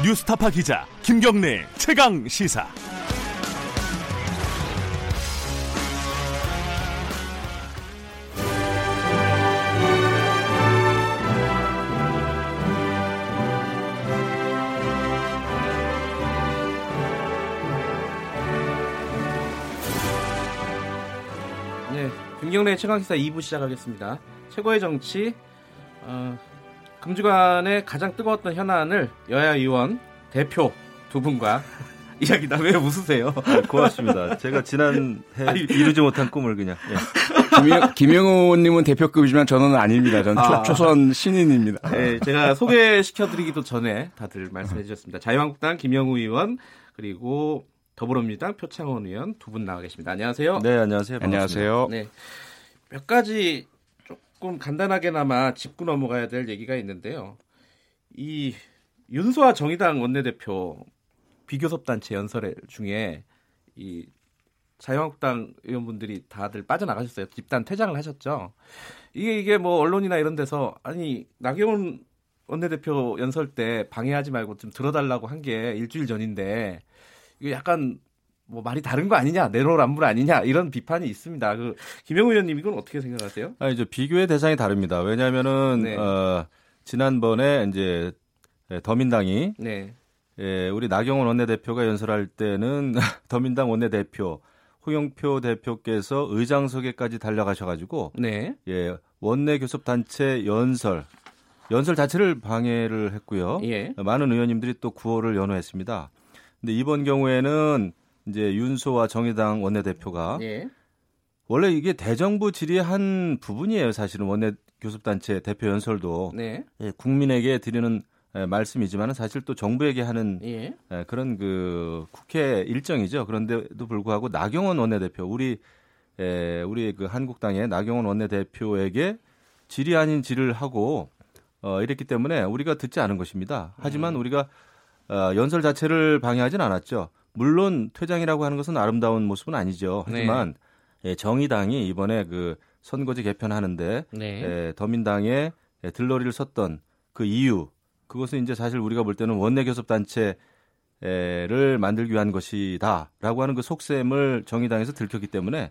뉴스타파 기자 김경래 최강 시사. 네, 김경래 최강 시사 2부 시작하겠습니다. 최고의 정치, 어, 금주간의 가장 뜨거웠던 현안을 여야 의원 대표 두 분과 이야기다. 왜 웃으세요? 아, 고맙습니다. 제가 지난 해 이루지 못한 꿈을 그냥. 예. 김영, 김영 호님은 대표급이지만 저는 아닙니다. 저는 아. 초, 선 신인입니다. 네, 제가 소개시켜드리기도 전에 다들 말씀해 주셨습니다. 자유한국당 김영우 의원 그리고 더불어민주당 표창원 의원 두 분 나와 계십니다. 안녕하세요. 네, 안녕하세요. 반갑습니다. 안녕하세요. 네. 몇 가지 조금 간단하게나마 짚고 넘어가야 될 얘기가 있는데요. 이 윤소아 정의당 원내대표 비교섭단체 연설 중에 이 자유한국당 의원분들이 다들 빠져나가셨어요. 집단 퇴장을 하셨죠. 이게 이게 뭐 언론이나 이런 데서 아니 나경원 원내대표 연설 때 방해하지 말고 좀 들어달라고 한 게 일주일 전인데 이거 약간 뭐 말이 다른 거 아니냐 내로남불 아니냐 이런 비판이 있습니다. 그 김영우 의원님 이건 어떻게 생각하세요? 아, 이제 비교의 대상이 다릅니다. 왜냐하면은 네. 어, 지난번에 이제 예, 더민당이 네, 예, 우리 나경원 원내대표가 연설할 때는 더민당 원내대표 홍영표 대표께서 의장석에까지 달려가셔가지고 네, 예, 원내 교섭 단체 연설 연설 자체를 방해를 했고요. 예, 많은 의원님들이 또 구호를 연호했습니다. 근데 이번 경우에는 이제 윤소와 정의당 원내대표가 예, 원래 이게 대정부 질의 한 부분이에요. 사실은 원내 교섭단체 대표 연설도 네, 예, 국민에게 드리는 예, 말씀이지만 사실 또 정부에게 하는 예, 예, 그런 그 국회 일정이죠. 그런데도 불구하고 나경원 원내대표 우리 에, 우리 그 한국당의 나경원 원내대표에게 질의 아닌 질을 하고 어, 이랬기 때문에 우리가 듣지 않은 것입니다. 하지만 음. 우리가 어, 연설 자체를 방해하진 않았죠. 물론 퇴장이라고 하는 것은 아름다운 모습은 아니죠. 네. 하지만 예, 정의당이 이번에 그 선거제 개편하는데 네, 예, 더민당에 예, 들러리를 섰던 그 이유 그것은 이제 사실 우리가 볼 때는 원내 교섭 단체를 만들기 위한 것이다라고 하는 그 속셈을 정의당에서 들켰기 때문에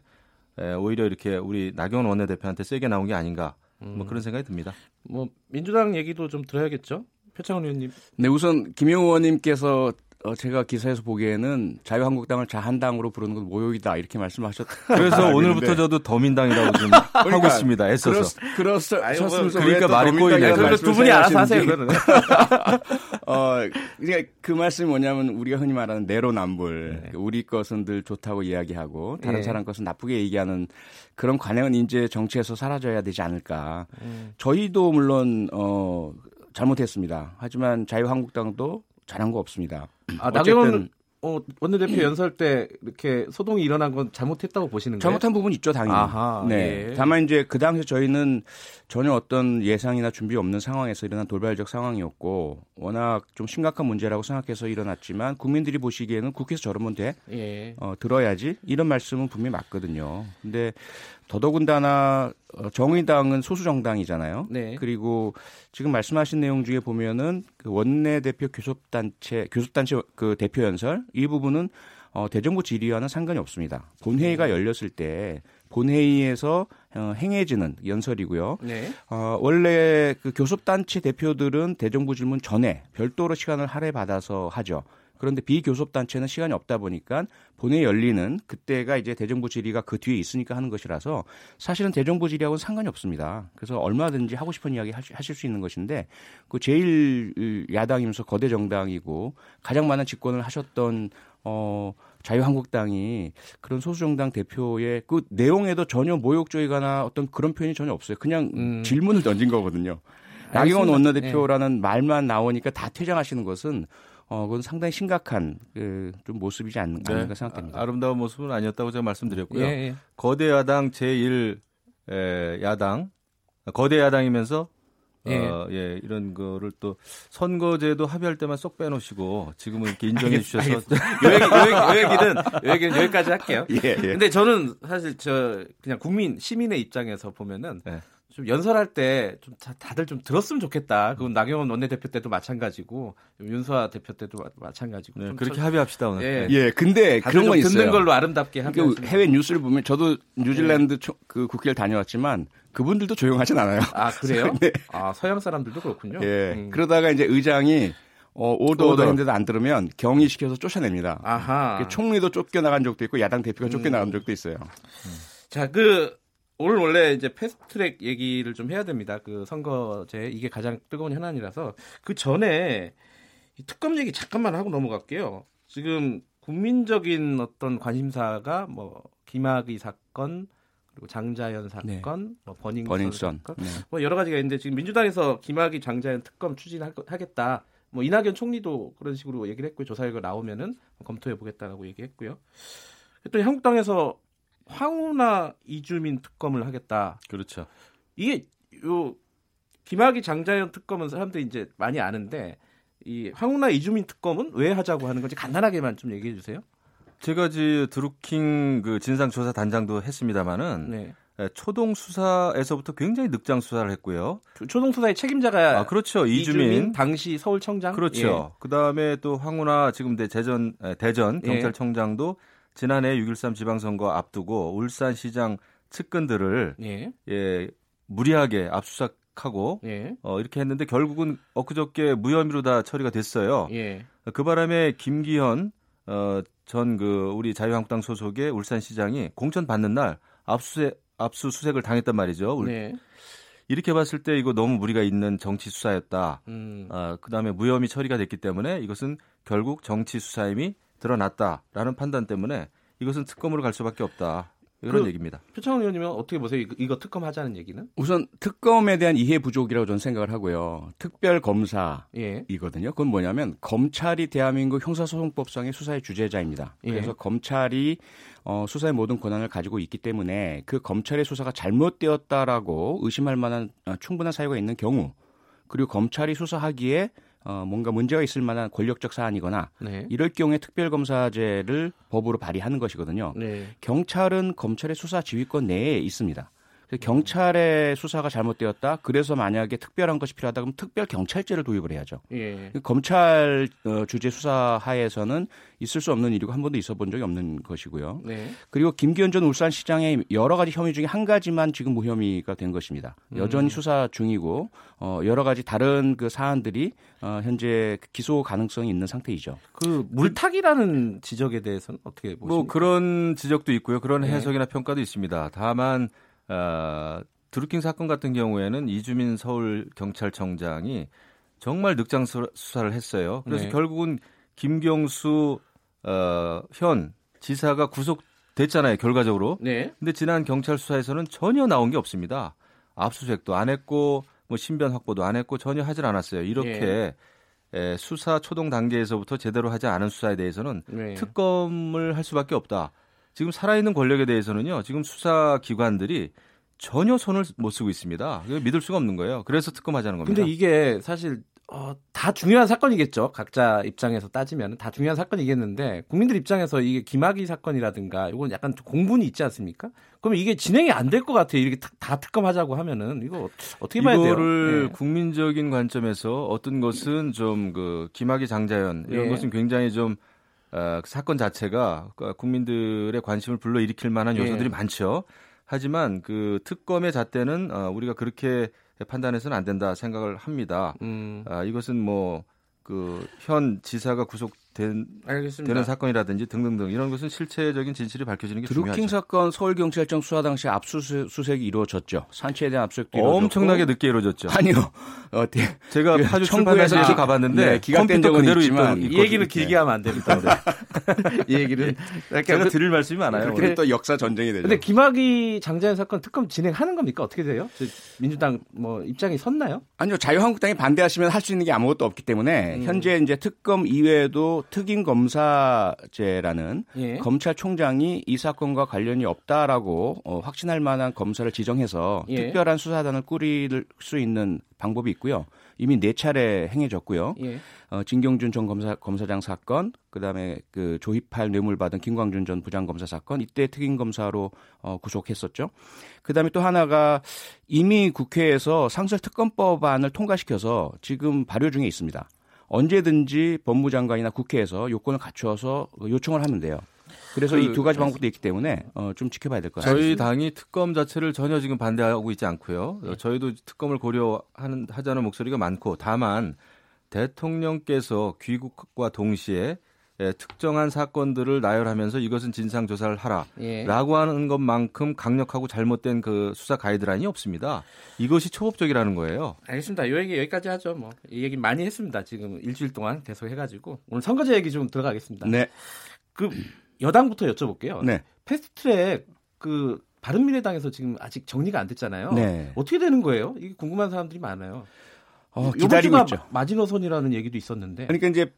에, 오히려 이렇게 우리 나경원 원내대표한테 세게 나온 게 아닌가 뭐 그런 생각이 듭니다. 뭐 민주당 얘기도 좀 들어야겠죠. 표창원 의원님. 네, 우선 김영호 의원님께서 어, 제가 기사에서 보기에는 자유한국당을 자한당으로 부르는 건 모욕이다 이렇게 말씀하셨. 그래서 오늘부터 저도 더민당이라고 지금 하고 있습니다. 애써서. 그렇셨으면서 그러니까 말이 꼬이네. 그두 분이 알아서 하세요. 그거는. 어, 그러니까 그 말씀이 뭐냐면 우리가 흔히 말하는 내로남불. 네. 그러니까 우리 것은 늘 좋다고 이야기하고 다른 예. 사람 것은 나쁘게 얘기하는 그런 관행은 이제 정치에서 사라져야 되지 않을까. 음. 저희도 물론 어 잘못했습니다. 하지만 자유한국당도 잘한 거 없습니다. 아, 나경원 어, 원내대표 연설 때 이렇게 소동이 일어난 건 잘못했다고 보시는 거예요? 잘못한 부분 있죠, 당연히. 아하, 네. 예. 다만 이제 그 당시 저희는 전혀 어떤 예상이나 준비 없는 상황에서 일어난 돌발적 상황이었고 워낙 좀 심각한 문제라고 생각해서 일어났지만 국민들이 보시기에는 국회에서 저러면 돼. 예. 어, 들어야지. 이런 말씀은 분명히 맞거든요. 근데 더더군다나 어, 정의당은 소수 정당이잖아요. 네. 그리고 지금 말씀하신 내용 중에 보면은 그 원내 대표 교섭 단체 교섭 단체 그 대표 연설 이 부분은 어, 대정부 질의와는 상관이 없습니다. 본회의가 열렸을 때 본회의에서 어, 행해지는 연설이고요. 네. 어, 원래 그 교섭단체 대표들은 대정부 질문 전에 별도로 시간을 할애받아서 하죠. 그런데 비교섭 단체는 시간이 없다 보니까 본회의 열리는 그때가 이제 대정부 질의가 그 뒤에 있으니까 하는 것이라서 사실은 대정부 질의하고는 상관이 없습니다. 그래서 얼마든지 하고 싶은 이야기 하실 수 있는 것인데 그 제일 야당이면서 거대 정당이고 가장 많은 집권을 하셨던 어 자유한국당이 그런 소수정당 대표의 그 내용에도 전혀 모욕적이거나 어떤 그런 표현이 전혀 없어요. 그냥 음. 질문을 던진 거거든요. 나경원 원내대표라는 말만 나오니까 다 퇴장하시는 것은 어 그건 상당히 심각한 그, 좀 모습이지 않, 네. 생각됩니다. 아, 아름다운 모습은 아니었다고 제가 말씀드렸고요. 예, 예. 거대 야당 제1 에, 야당 거대 야당이면서 예. 어, 예, 이런 거를 또 선거제도 합의할 때만 쏙 빼놓으시고 지금은 이렇게 인정해 주셔서 요 얘기, 요 얘기, 요 얘기는, 여기까지 할게요. 예, 예. 근데 저는 사실 저 그냥 국민, 시민의 입장에서 보면은 네. 좀 연설할 때 좀 다들 좀 들었으면 좋겠다. 그건 나경원 원내대표 때도 마찬가지고 윤수아 대표 때도 마찬가지고. 네, 좀 그렇게 저- 합의합시다 오늘. 예. 네. 예, 근데 그런 좀건 있어요. 듣는 걸로 아름답게 그 하면 해외 뉴스를 보면 저도 뉴질랜드 초- 그 국회를 다녀왔지만 그분들도 조용하진 않아요. 아 그래요? 네. 아 서양 사람들도 그렇군요. 예. 음. 그러다가 이제 의장이 어, 오더 오더. 했는데도 안 들으면 경위시켜서 쫓아냅니다. 아하. 그 총리도 쫓겨나간 적도 있고 야당 대표가 음. 쫓겨나간 적도 있어요. 자, 그 오늘 원래 이제 패스트트랙 얘기를 좀 해야 됩니다. 그 선거제 이게 가장 뜨거운 현안이라서 그 전에 이 특검 얘기 잠깐만 하고 넘어갈게요. 지금 국민적인 어떤 관심사가 뭐 김학의 사건 그리고 장자연 사건, 뭐 버닝썬, 네. 버닝썬. 사건, 네. 뭐 여러 가지가 있는데 지금 민주당에서 김학의 장자연 특검 추진하겠다. 뭐 이낙연 총리도 그런 식으로 얘기를 했고요. 조사 결과 나오면은 검토해 보겠다라고 얘기했고요. 또 한국당에서 황우나 이주민 특검을 하겠다. 그렇죠. 이게 요 김학의 장자연 특검은 사람들이 이제 많이 아는데 이 황우나 이주민 특검은 왜 하자고 하는 건지 간단하게만 좀 얘기해 주세요. 제가 지 드루킹 그 진상조사 단장도 했습니다마는 네. 예, 초동 수사에서부터 굉장히 늑장 수사를 했고요. 초동 수사의 책임자가 아 그렇죠 이주민, 이주민. 당시 서울청장 그렇죠. 그 다음에 또 황운하 지금 대 대전 에, 대전 예. 경찰청장도 지난해 6.13 지방선거 앞두고 울산시장 측근들을 예. 예. 예 무리하게 압수수색하고 예. 어, 이렇게 했는데 결국은 엊그저께 무혐의로 다 처리가 됐어요. 예. 그 바람에 김기현 어, 전 그 우리 자유한국당 소속의 울산시장이 공천 받는 날 압수수색 압수수색을 당했단 말이죠. 울- 네. 이렇게 봤을 때 이거 너무 무리가 있는 정치 수사였다. 음. 아, 그다음에 무혐의 처리가 됐기 때문에 이것은 결국 정치 수사임이 드러났다라는 판단 때문에 이것은 특검으로 갈 수밖에 없다. 이런 그- 얘기입니다. 표창원 의원님은 어떻게 보세요? 이거, 이거 특검 하자는 얘기는? 우선 특검에 대한 이해 부족이라고 저는 생각을 하고요. 특별 검사 예. 이거든요. 그건 뭐냐면 검찰이 대한민국 형사소송법상의 수사의 주재자입니다. 예. 그래서 검찰이 어, 수사의 모든 권한을 가지고 있기 때문에 그 검찰의 수사가 잘못되었다라고 의심할 만한 어, 충분한 사유가 있는 경우 그리고 검찰이 수사하기에 어, 뭔가 문제가 있을 만한 권력적 사안이거나 네. 이럴 경우에 특별검사제를 법으로 발의하는 것이거든요. 네. 경찰은 검찰의 수사 지휘권 내에 있습니다. 경찰의 수사가 잘못되었다. 그래서 만약에 특별한 것이 필요하다 그러면 특별 경찰제를 도입을 해야죠. 예. 검찰 어, 주재 수사 하에서는 있을 수 없는 일이고 한 번도 있어 본 적이 없는 것이고요. 네. 그리고 김기현 전 울산시장의 여러 가지 혐의 중에 한 가지만 지금 무혐의가 된 것입니다. 여전히 수사 중이고 어, 여러 가지 다른 그 사안들이 어, 현재 기소 가능성이 있는 상태이죠. 그 물타기라는 지적에 대해서는 어떻게 보십니까? 뭐 그런 지적도 있고요. 그런 네. 해석이나 평가도 있습니다. 다만 어, 드루킹 사건 같은 경우에는 이주민 서울 경찰청장이 정말 늑장 수- 수사를 했어요. 그래서 네. 결국은 김경수 어, 현 지사가 구속됐잖아요. 결과적으로. 네. 근데 지난 경찰 수사에서는 전혀 나온 게 없습니다. 압수수색도 안 했고 뭐 신변 확보도 안 했고 전혀 하질 않았어요. 이렇게 에, 수사 초동 단계에서부터 제대로 하지 않은 수사에 대해서는 네. 특검을 할 수밖에 없다. 지금 살아있는 권력에 대해서는요. 지금 수사 기관들이 전혀 손을 못 쓰고 있습니다. 믿을 수가 없는 거예요. 그래서 특검하자는 겁니다. 근데 이게 사실 어, 다 중요한 사건이겠죠. 각자 입장에서 따지면 다 중요한 사건이겠는데 국민들 입장에서 이게 김학의 사건이라든가 이건 약간 공분이 있지 않습니까? 그러면 이게 진행이 안 될 것 같아요. 이렇게 다, 다 특검하자고 하면은 이거 어떻게 봐야 돼요? 이거를 네. 국민적인 관점에서 어떤 것은 좀 그 김학의 장자연 이런 예. 것은 굉장히 좀 어, 그 사건 자체가 그 국민들의 관심을 불러일으킬 만한 예. 요소들이 많죠. 하지만 그 특검의 잣대는 어, 우리가 그렇게 판단해서는 안 된다 생각을 합니다. 음, 아, 이것은 뭐 그 현 지사가 구속 된 알겠습니다. 되는 사건이라든지 등등등 이런 것은 실체적인 진실이 밝혀지는 게 드루킹 중요하죠. 사건 서울경찰청 수사 당시 압수수색이 이루어졌죠. 산치에 대한 압수수색도 엄청나게 이루어졌고. 늦게 이루어졌죠. 아니요. 어, 대- 제가 그 파주 청구에서 기- 가봤는데 네, 기각된 컴퓨터 적은 그대로 있지만 이 얘기는 네. 길게 하면 안 됩니다. 이 얘기는 제가 드릴 말씀이 많아요. 그렇게 또 역사 전쟁이 되죠. 근데 김학의 장자연 사건 특검 진행하는 겁니까? 어떻게 돼요? 저 민주당 뭐 입장이 섰나요? 아니요. 자유한국당이 반대하시면 할 수 있는 게 아무것도 없기 때문에 음. 현재 이제 특검 이외에도 특임 검사제라는 예. 검찰총장이 이 사건과 관련이 없다라고 어, 확신할 만한 검사를 지정해서 예. 특별한 수사단을 꾸릴 수 있는 방법이 있고요. 이미 네 차례 행해졌고요. 예. 어, 진경준 전 검사 검사장 사건, 그다음에 그 조희팔 뇌물 받은 김광준 전 부장검사 사건 이때 특임 검사로 어, 구속했었죠. 그다음에 또 하나가 이미 국회에서 상설 특검법안을 통과시켜서 지금 발효 중에 있습니다. 언제든지 법무장관이나 국회에서 요건을 갖추어서 요청을 하면 돼요. 그래서 그- 이두 가지 방법도 있기 때문에 어, 좀 지켜봐야 될 것 같습니다. 저희 당이 특검 자체를 전혀 지금 반대하고 있지 않고요. 어, 저희도 특검을 고려하는 하자는 목소리가 많고 다만 대통령께서 귀국과 동시에 예, 특정한 사건들을 나열하면서 이것은 진상 조사를 하라라고 예. 하는 것만큼 강력하고 잘못된 그 수사 가이드라인이 없습니다. 이것이 초법적이라는 거예요. 알겠습니다. 요 얘기 여기까지 하죠. 뭐 이 얘기 많이 했습니다. 지금 일주일 동안 계속 해가지고 오늘 선거제 얘기 좀 들어가겠습니다. 네, 그 여당부터 여쭤볼게요. 네, 패스트트랙 그 바른미래당에서 지금 아직 정리가 안 됐잖아요. 네. 어떻게 되는 거예요? 이게 궁금한 사람들이 많아요. 어, 기다리고 있죠. 마지노선이라는 얘기도 있었는데. 그러니까 이제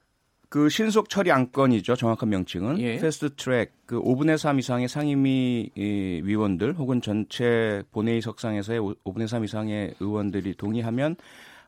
그 신속 처리 안건이죠. 정확한 명칭은 예. 패스트 트랙 그 5분의 3 이상의 상임위 이, 위원들 혹은 전체 본회의 석상에서의 5분의 3 이상의 의원들이 동의하면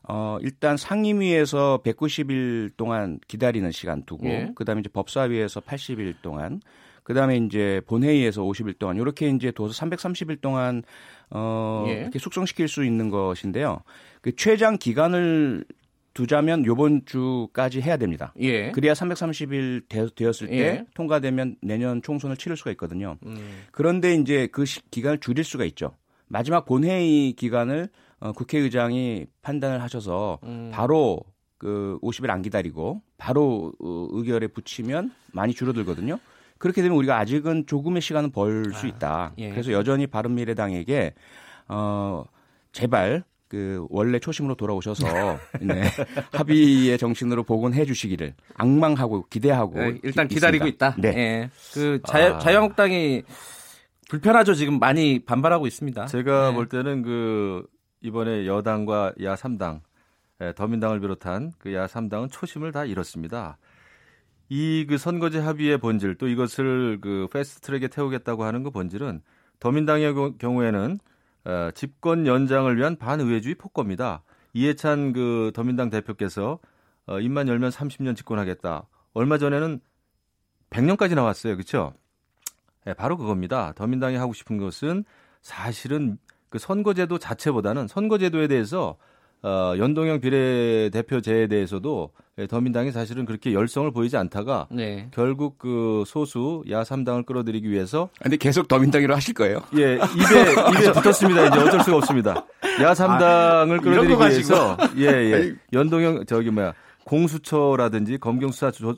어 일단 상임위에서 190일 동안 기다리는 시간 두고 예. 그다음에 이제 법사위에서 80일 동안 그다음에 이제 본회의에서 50일 동안 이렇게 이제 둬서 330일 동안 어 예. 이렇게 숙성시킬 수 있는 것인데요. 그 최장 기간을 두자면 요번 주까지 해야 됩니다. 예. 그래야 330일 되, 었을때 예. 통과되면 내년 총선을 치를 수가 있거든요. 음. 그런데 이제 그 시- 기간을 줄일 수가 있죠. 마지막 본회의 기간을 어, 국회의장이 판단을 하셔서 음. 바로 그 50일 안 기다리고 바로 어, 의결에 붙이면 많이 줄어들거든요. 그렇게 되면 우리가 아직은 조금의 시간은 벌 수 있다. 예. 그래서 여전히 바른미래당에게 어 제발 그 원래 초심으로 돌아오셔서 네, 합의의 정신으로 복원해 주시기를 악망하고 기대하고 네, 일단 기- 기다리고 있습니다. 있다. 네. 예. 그 자유, 아. 자유한국당이 불편하죠. 지금 많이 반발하고 있습니다. 제가 네. 볼 때는 그 이번에 여당과 야 3당, 예, 더민당을 비롯한 그야 3당은 초심을 다 잃었습니다. 이 그 선거제 합의의 본질 또 이것을 그 패스트트랙에 태우겠다고 하는 그 본질은 더민당의 경- 경우에는 어, 집권 연장을 위한 반의회주의 폭거입니다. 이해찬 그 더민당 대표께서 어, 입만 열면 30년 집권하겠다. 얼마 전에는 100년까지 나왔어요. 그렇죠? 예, 바로 그겁니다. 더민당이 하고 싶은 것은 사실은 그 선거제도 자체보다는 선거제도에 대해서 어, 연동형 비례대표제에 대해서도 예, 더민당이 사실은 그렇게 열성을 보이지 않다가 네. 결국 그 소수 야 3당을 끌어들이기 위해서 근데 계속 더민당으로 하실 거예요? 예 입에 입에 붙었습니다. 이제 어쩔 수가 없습니다. 야 3당을 이런 끌어들이기. 위해서 예 예 연동형 저기 뭐야 공수처라든지 검경 수사 조,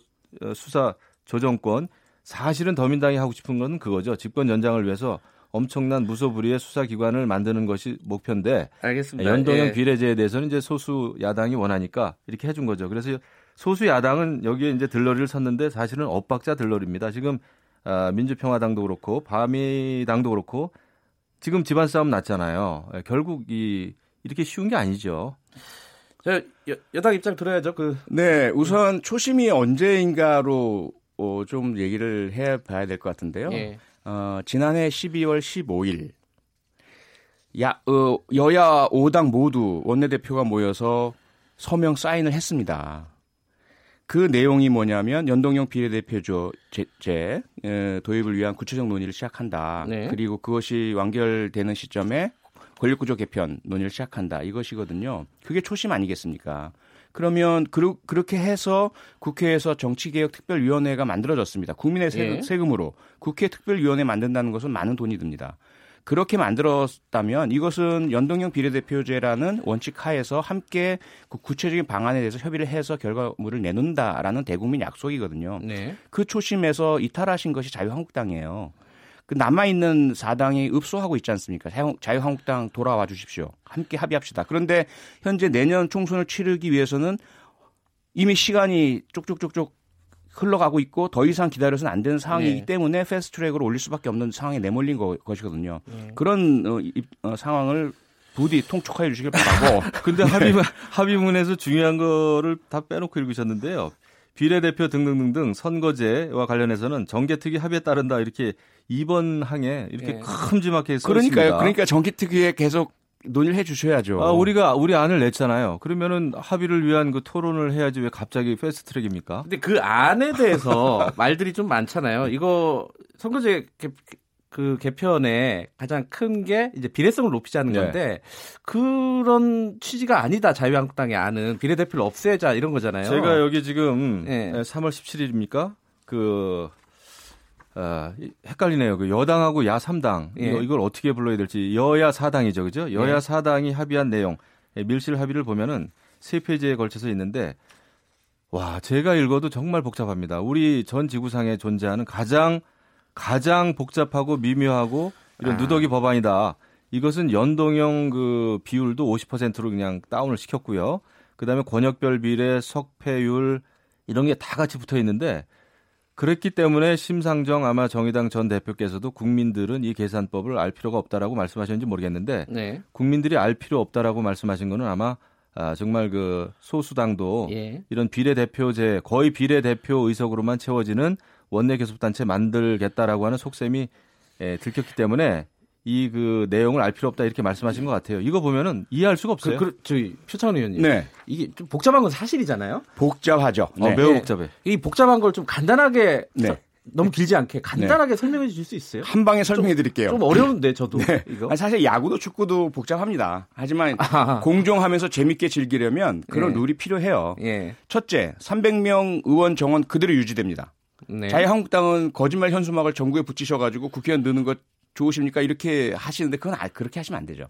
어, 수사 조정권 사실은 더민당이 하고 싶은 건 그거죠. 집권 연장을 위해서 엄청난 무소불위의 수사기관을 만드는 것이 목표인데 알겠습니다. 연동형 예. 비례제에 대해서는 이제 소수 야당이 원하니까 이렇게 해준 거죠. 그래서 소수 야당은 여기에 이제 들러리를 섰는데 사실은 엇박자 들러리입니다. 지금 아, 민주평화당도 그렇고 바미당도 그렇고 지금 집안 싸움 났잖아요. 예, 결국 이 이렇게 쉬운 게 아니죠. 저 여, 여당 입장 들어야죠. 그 네, 우선 초심이 언제인가로 어, 좀 얘기를 해 봐야 될 것 같은데요. 예. 어, 지난해 12월 15일 야, 어, 여야 5당 모두 원내대표가 모여서 서명 사인을 했습니다. 그 내용이 뭐냐면 연동형 비례대표제 에, 도입을 위한 구체적 논의를 시작한다. 네. 그리고 그것이 완결되는 시점에 권력구조 개편 논의를 시작한다. 이것이거든요. 그게 초심 아니겠습니까? 그러면 그르, 그렇게 해서 국회에서 정치개혁특별위원회가 만들어졌습니다. 국민의 세, 예. 세금으로 국회 특별위원회 만든다는 것은 많은 돈이 듭니다. 그렇게 만들었다면 이것은 연동형 비례대표제라는 원칙 하에서 함께 그 구체적인 방안에 대해서 협의를 해서 결과물을 내놓는다라는 대국민 약속이거든요. 네. 그 초심에서 이탈하신 것이 자유한국당이에요. 그 남아있는 4당이 읍소하고 있지 않습니까? 자유- 자유한국당 돌아와 주십시오. 함께 합의합시다. 그런데 현재 내년 총선을 치르기 위해서는 이미 시간이 쪽쪽쪽쪽 흘러가고 있고 더 이상 기다려서는 안 되는 상황이기 네. 때문에 패스트 트랙으로 올릴 수밖에 없는 상황에 내몰린 거, 것이거든요. 그런 어, 입- 어, 상황을 부디 통촉하여 주시길 바라고 근데 합의문, 합의문에서 중요한 거를 다 빼놓고 읽으셨는데요. 비례대표 등등등등 선거제와 관련해서는 정개특위 합의에 따른다 이렇게 이번 항에 이렇게 예. 큼지막하게 써 그러니까요. 있습니다. 그러니까 정기특위에 계속 논의를 해 주셔야죠. 아, 우리가 우리 안을 냈잖아요. 그러면은 합의를 위한 그 토론을 해야지 왜 갑자기 패스트트랙입니까? 근데 그 안에 대해서 말들이 좀 많잖아요. 이거 선거제 개, 그 개편의 가장 큰 게 이제 비례성을 높이자는 네. 건데 그런 취지가 아니다. 자유한국당의 안은 비례대표를 없애자 이런 거잖아요. 제가 여기 지금 예. 3월 17일입니까? 그 아, 이- 헷갈리네요. 그 여당하고 야 3당 예. 이걸 어떻게 불러야 될지 여야 4당이죠, 그죠? 여야 예. 4당이 합의한 내용 예, 밀실 합의를 보면은 세 페이지에 걸쳐서 있는데 와 제가 읽어도 정말 복잡합니다. 우리 전 지구상에 존재하는 가장 가장 복잡하고 미묘하고 이런 아. 누더기 법안이다. 이것은 연동형 그 비율도 50%로 그냥 다운을 시켰고요. 그다음에 권역별 비례, 석패율 이런 게 다 같이 붙어 있는데 그랬기 때문에 심상정 아마 정의당 전 대표께서도 국민들은 이 계산법을 알 필요가 없다라고 말씀하셨는지 모르겠는데 네. 국민들이 알 필요 없다라고 말씀하신 거는 아마 아, 정말 그 소수당도 예. 이런 비례대표제 거의 비례대표 의석으로만 채워지는 원내 교섭단체 만들겠다라고 하는 속셈이 예, 들켰기 때문에 이 그 내용을 알 필요 없다 이렇게 말씀하신 것 같아요. 이거 보면은 이해할 수가 없어요. 그, 그, 저기 표창원 의원님. 네. 이게 좀 복잡한 건 사실이잖아요. 복잡하죠. 어, 네. 매우 예. 복잡해. 이 복잡한 걸 좀 간단하게 네. 서- 너무 길지 않게 간단하게 설명해 주실 수 있어요? 한 방에 설명해 드릴게요. 좀 어려운데 저도 네. 이거. 아니, 사실 야구도 축구도 복잡합니다. 하지만 아하. 공정하면서 재밌게 즐기려면 그런 예. 룰이 필요해요. 예. 첫째, 300명 의원 정원 그대로 유지됩니다. 네. 자유한국당은 거짓말 현수막을 정부에 붙이셔가지고 국회의원 느는 것 좋으십니까? 이렇게 하시는데 그건 아- 그렇게 하시면 안 되죠.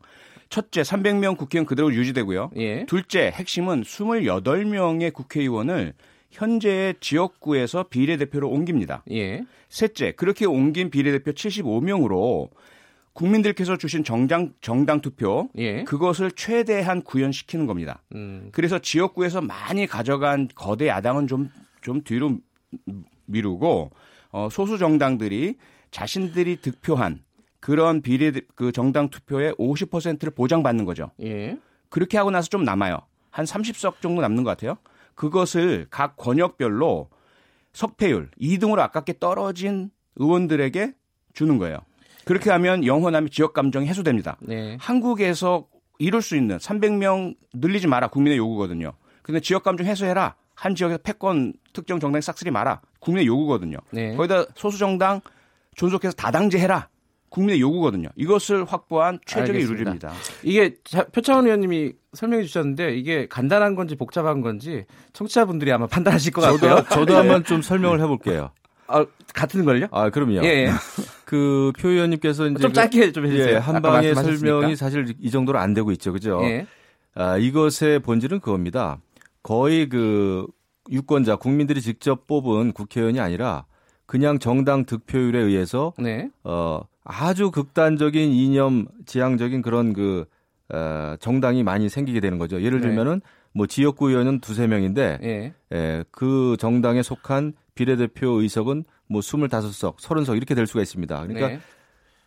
첫째, 300명 국회의원 그대로 유지되고요. 예. 둘째, 핵심은 28명의 국회의원을 현재 지역구에서 비례대표로 옮깁니다. 예. 셋째, 그렇게 옮긴 비례대표 75명으로 국민들께서 주신 정당, 정당 투표, 예. 그것을 최대한 구현시키는 겁니다. 음. 그래서 지역구에서 많이 가져간 거대 야당은 좀, 좀 뒤로 미루고, 어, 소수 정당들이 자신들이 득표한 그런 비례, 그 정당 투표의 50%를 보장받는 거죠. 예. 그렇게 하고 나서 좀 남아요. 한 30석 정도 남는 것 같아요. 그것을 각 권역별로 석패율 2등으로 아깝게 떨어진 의원들에게 주는 거예요. 그렇게 하면 영원하면 지역 감정이 해소됩니다. 네. 한국에서 이룰 수 있는 300명 늘리지 마라 국민의 요구거든요. 근데 지역 감정 해소해라. 한 지역에서 패권 특정 정당에 싹쓸이 마라. 국민의 요구거든요. 네. 거기다 소수 정당 존속해서 다당제해라. 국민의 요구거든요. 이것을 확보한 최적의 알겠습니다. 룰입니다. 이게 자, 표창원 의원님이 설명해 주셨는데 이게 간단한 건지 복잡한 건지 청취자분들이 아마 판단하실 것 같고요. 저도 저도 한번 좀 설명을 해볼게요. 아, 같은 걸요? 아 그럼요. 예. 예. 그표 의원님께서 이제 좀 그- 짧게 좀 해주세요. 예, 한 방의. 설명이 사실 이 정도로 안 되고 있죠, 그죠? 예. 아, 이것의 본질은 그겁니다. 거의 그 유권자 국민들이 직접 뽑은 국회의원이 아니라 그냥 정당 득표율에 의해서 네. 어 아주 극단적인 이념 지향적인 그런 그 어, 정당이 많이 생기게 되는 거죠. 예를 네. 들면은 뭐 지역구 의원은 두세 명인데 예. 예, 그 정당에 속한 비례대표 의석은 뭐 25석, 30석 이렇게 될 수가 있습니다. 그러니까 네.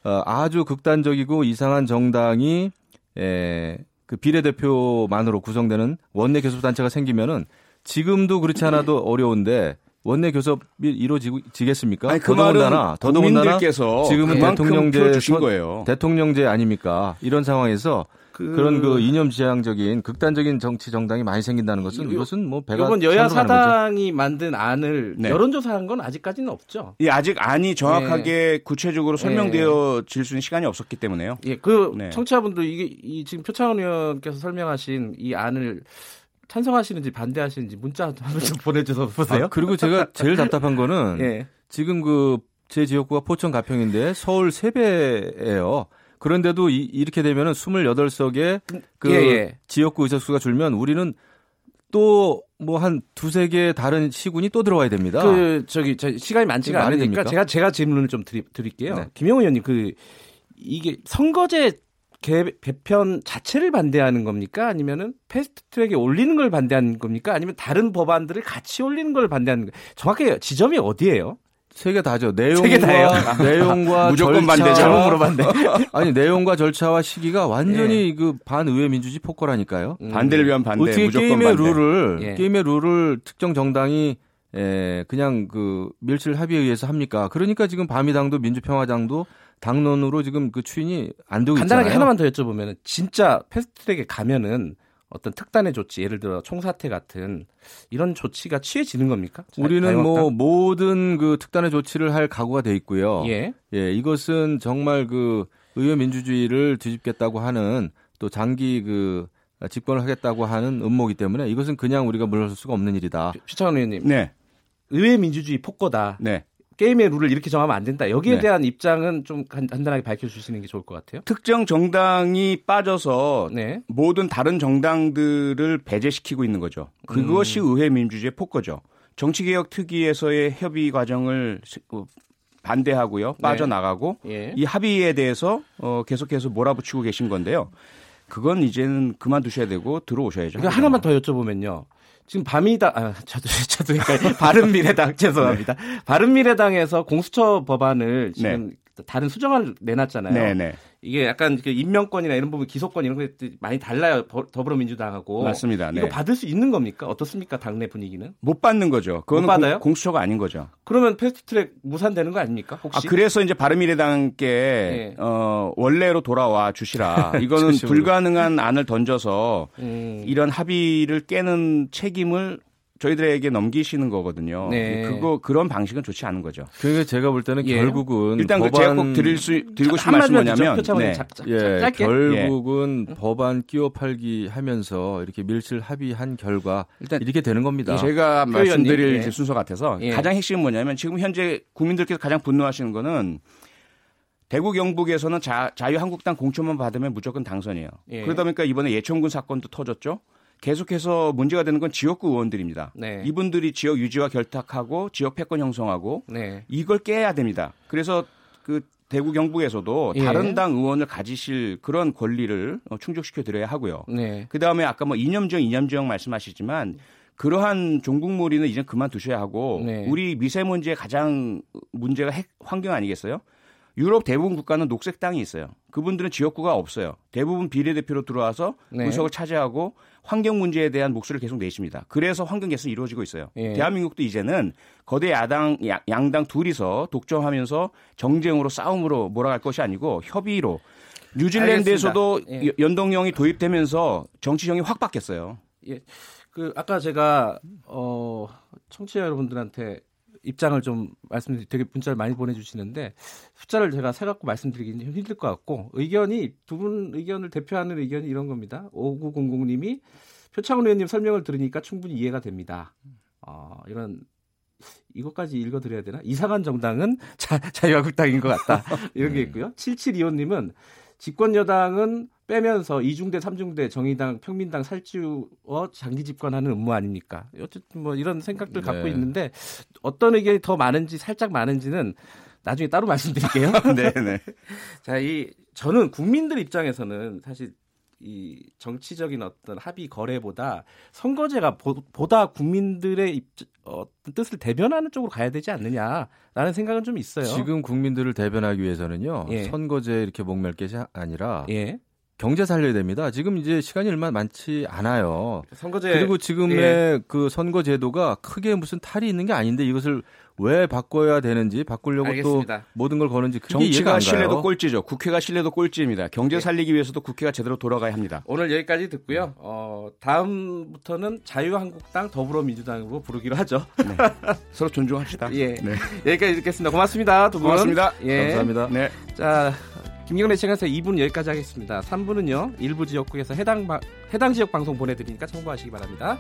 어, 아주 극단적이고 이상한 정당이 에, 그 비례대표만으로 구성되는 원내 교섭단체가 생기면은 지금도 그렇지 않아도 어려운데 원내 교섭이 이루어지겠습니까? 아니, 그 더더군다나 더더군다나 지금은 대통령제 선-. 대통령제 아닙니까? 이런 상황에서 그... 그런 그 이념 지향적인 극단적인 정치 정당이 많이 생긴다는 것은 요- 이것은 뭐 배가 이건 여야. 사당이 만든 안을 네. 여론조사한 건 아직까지는 없죠. 이 아직 안이 네. 정확하게 구체적으로 설명되어 질수 있는 시간이 없었기 때문에요. 예, 그 네. 청취자분들 이게 이 지금 표창원 의원께서 설명하신 이 안을 찬성하시는지 반대하시는지 문자 한번 좀 보내줘서 보세요. 아, 그리고 제가 제일 답답한 거는 예, 지금 그 제 지역구가 포천 가평인데 서울 3배예요. 그런데도 이, 렇게 되면은 28석의 그 예, 예. 지역구 의석 수가 줄면 우리는 또 뭐 한 두세 개 다른 시군이 또 들어와야 됩니다. 그 저기 저 시간이 많지가 않으니까 됩니까? 제가 제가 질문을 좀 드리, 드릴게요. 네. 김영우 의원님 그 이게 선거제 개, 개편 자체를 반대하는 겁니까? 아니면은 패스트트랙에 올리는 걸 반대하는 겁니까? 아니면 다른 법안들을 같이 올리는 걸 반대하는 거 정확하게 지점이 어디예요? 세 개 다죠. 내용과 다예요? 내용과 무조건 절차, 반대죠. 잘못 물어봤네. 아니 내용과 절차와 시기가 완전히 그 반의회 민주주의 폭거라니까요. 음. 반대를 위한 반대, 어떻게 게임의 반대. 룰을 예. 게임의 룰을 특정 정당이 에, 그냥 그 밀실 합의에 의해서 합니까? 그러니까 지금 바미당도 민주평화당도 당론으로 지금 그 추인이 안 되고 간단하게 있잖아요. 하나만 더 여쭤보면 진짜 패스트트랙에 가면은 어떤 특단의 조치, 예를 들어 총사퇴 같은 이런 조치가 취해지는 겁니까? 자- 우리는 뭐 자유한국당? 모든 그 특단의 조치를 할 각오가 돼 있고요. 예. 예, 이것은 정말 그 의회 민주주의를 뒤집겠다고 하는 또 장기 그 집권을 하겠다고 하는 음모이기 때문에 이것은 그냥 우리가 물러설 수가 없는 일이다. 최창원 의원님, 네, 의회 민주주의 폭거다. 네. 게임의 룰을 이렇게 정하면 안 된다. 여기에 네. 대한 입장은 좀 간- 간단하게 밝혀주시는 게 좋을 것 같아요. 특정 정당이 빠져서 네. 모든 다른 정당들을 배제시키고 있는 거죠. 그것이 음. 의회 민주주의의 폭거죠. 정치개혁 특위에서의 협의 과정을 시- 어, 반대하고요. 네. 빠져나가고 예. 이 합의에 대해서 어, 계속해서 몰아붙이고 계신 건데요. 그건 이제는 그만두셔야 되고 들어오셔야죠. 그러니까 하나만 더 여쭤보면요. 지금 밤이다, 아, 저도, 저도, 그러니까 바른미래당, 죄송합니다. 바른미래당에서 공수처 법안을 지금 다른 수정안을 내놨잖아요. 네, 네. 이게 약간 그 임명권이나 이런 부분, 기소권 이런 것들이 많이 달라요. 버- 더불어민주당하고. 맞습니다. 네. 이거 받을 수 있는 겁니까? 어떻습니까? 당내 분위기는? 못 받는 거죠. 그건 못 받아요? 공, 공수처가 아닌 거죠. 그러면 패스트트랙 무산되는 거 아닙니까? 아, 혹시? 그래서 이제 바른미래당께 네. 어, 원래로 돌아와 주시라. 이거는. 불가능한 안을 던져서 음, 이런 합의를 깨는 책임을 저희들에게 넘기시는 거거든요. 네. 그거 그런 방식은 좋지 않은 거죠. 그러니까 제가 볼 때는 예. 결국은 일단 그 법안 제가 꼭 드릴 수 드리고 싶은 말씀? 뭐냐면 네. 작- 작- 예, 짧게. 결국은 법안 끼워 팔기 하면서 이렇게 밀실 합의한 결과 일단 이렇게 되는 겁니다. 제가 표 말씀드릴 예. 순서 같아서 예. 가장 핵심은 뭐냐면 지금 현재 국민들께서 가장 분노하시는 거는 대구 경북에서는 자, 자유한국당 공천만 받으면 무조건 당선이에요. 예. 그러다 보니까 이번에 예천군 사건도 터졌죠. 계속해서 문제가 되는 건 지역구 의원들입니다. 네. 이분들이 지역 유지와 결탁하고 지역 패권 형성하고 네. 이걸 깨야 됩니다. 그래서 그 대구 경북에서도 예. 다른 당 의원을 가지실 그런 권리를 어, 충족시켜 드려야 하고요. 네. 그 다음에 아까 뭐 이념정 이념정 말씀하시지만 그러한 종북몰이는 이제 그만두셔야 하고 네. 우리 미세먼지의 가장 문제가 핵, 환경 아니겠어요? 유럽 대부분 국가는 녹색 땅이 있어요. 그분들은 지역구가 없어요. 대부분 비례대표로 들어와서 네. 의석을 차지하고 환경 문제에 대한 목소리를 계속 내십니다. 그래서 환경 개선이 이루어지고 있어요. 예. 대한민국도 이제는 거대 야당 야- 양당 둘이서 독점하면서 정쟁으로 싸움으로 몰아갈 것이 아니고 협의로 뉴질랜드에서도. 예. 여- 연동형이 도입되면서 정치형이 확 바뀌었어요. 그 아까 제가 어 청취자 여러분들한테 입장을 좀 말씀드리 되게 문자를 많이 보내주시는데 숫자를 제가 세 갖고 말씀드리기는 좀 힘들 것 같고 의견이 두 분 의견을 대표하는 의견이 이런 겁니다. 5900님이 표창원 의원님 설명을 들으니까 충분히 이해가 됩니다. 어, 이런 이것까지 읽어드려야 되나? 이상한 정당은 자, 자유한국당인 것 같다. 이런 게 있고요. 7725님은 집권 여당은 빼면서 이중대, 삼중대, 정의당, 평민당 살찌워 장기 집권하는 음모 아닙니까? 어쨌든 뭐 이런 생각들 갖고 네. 있는데 어떤 의견이 더 많은지 살짝 많은지는 나중에 따로 말씀드릴게요. 네, 네. 자, 이 저는 국민들 입장에서는 사실 이 정치적인 어떤 합의 거래보다 선거제가 보, 다 국민들의 입, 어, 뜻을 대변하는 쪽으로 가야 되지 않느냐라는 생각은 좀 있어요. 지금 국민들을 대변하기 위해서는요. 예. 선거제 이렇게 것이 아니라 예. 경제 살려야 됩니다. 지금 이제 시간이 얼마 많지 않아요. 선거제 그리고 지금의 그 선거 제도가 크게 무슨 탈이 있는 게 아닌데 이것을 왜 바꿔야 되는지 바꾸려고 알겠습니다. 또 모든 걸 거는지 그게 이해가 정치가 안 가요. 신뢰도 꼴찌죠. 국회가 신뢰도 꼴찌입니다. 경제 예. 살리기 위해서도 국회가 제대로 돌아가야 합니다. 오늘 여기까지 듣고요. 어, 다음부터는 자유한국당 더불어민주당으로 부르기로 하죠. 서로 존중합시다. 예. 네. 여기까지 듣겠습니다. 고맙습니다. 두 분. 고맙습니다. 예. 감사합니다. 네. 자, 김경래 시간에서 2분 여기까지 하겠습니다. 3분은요. 일부 지역국에서 해당 바- 해당 지역 방송 보내드리니까 참고하시기 바랍니다.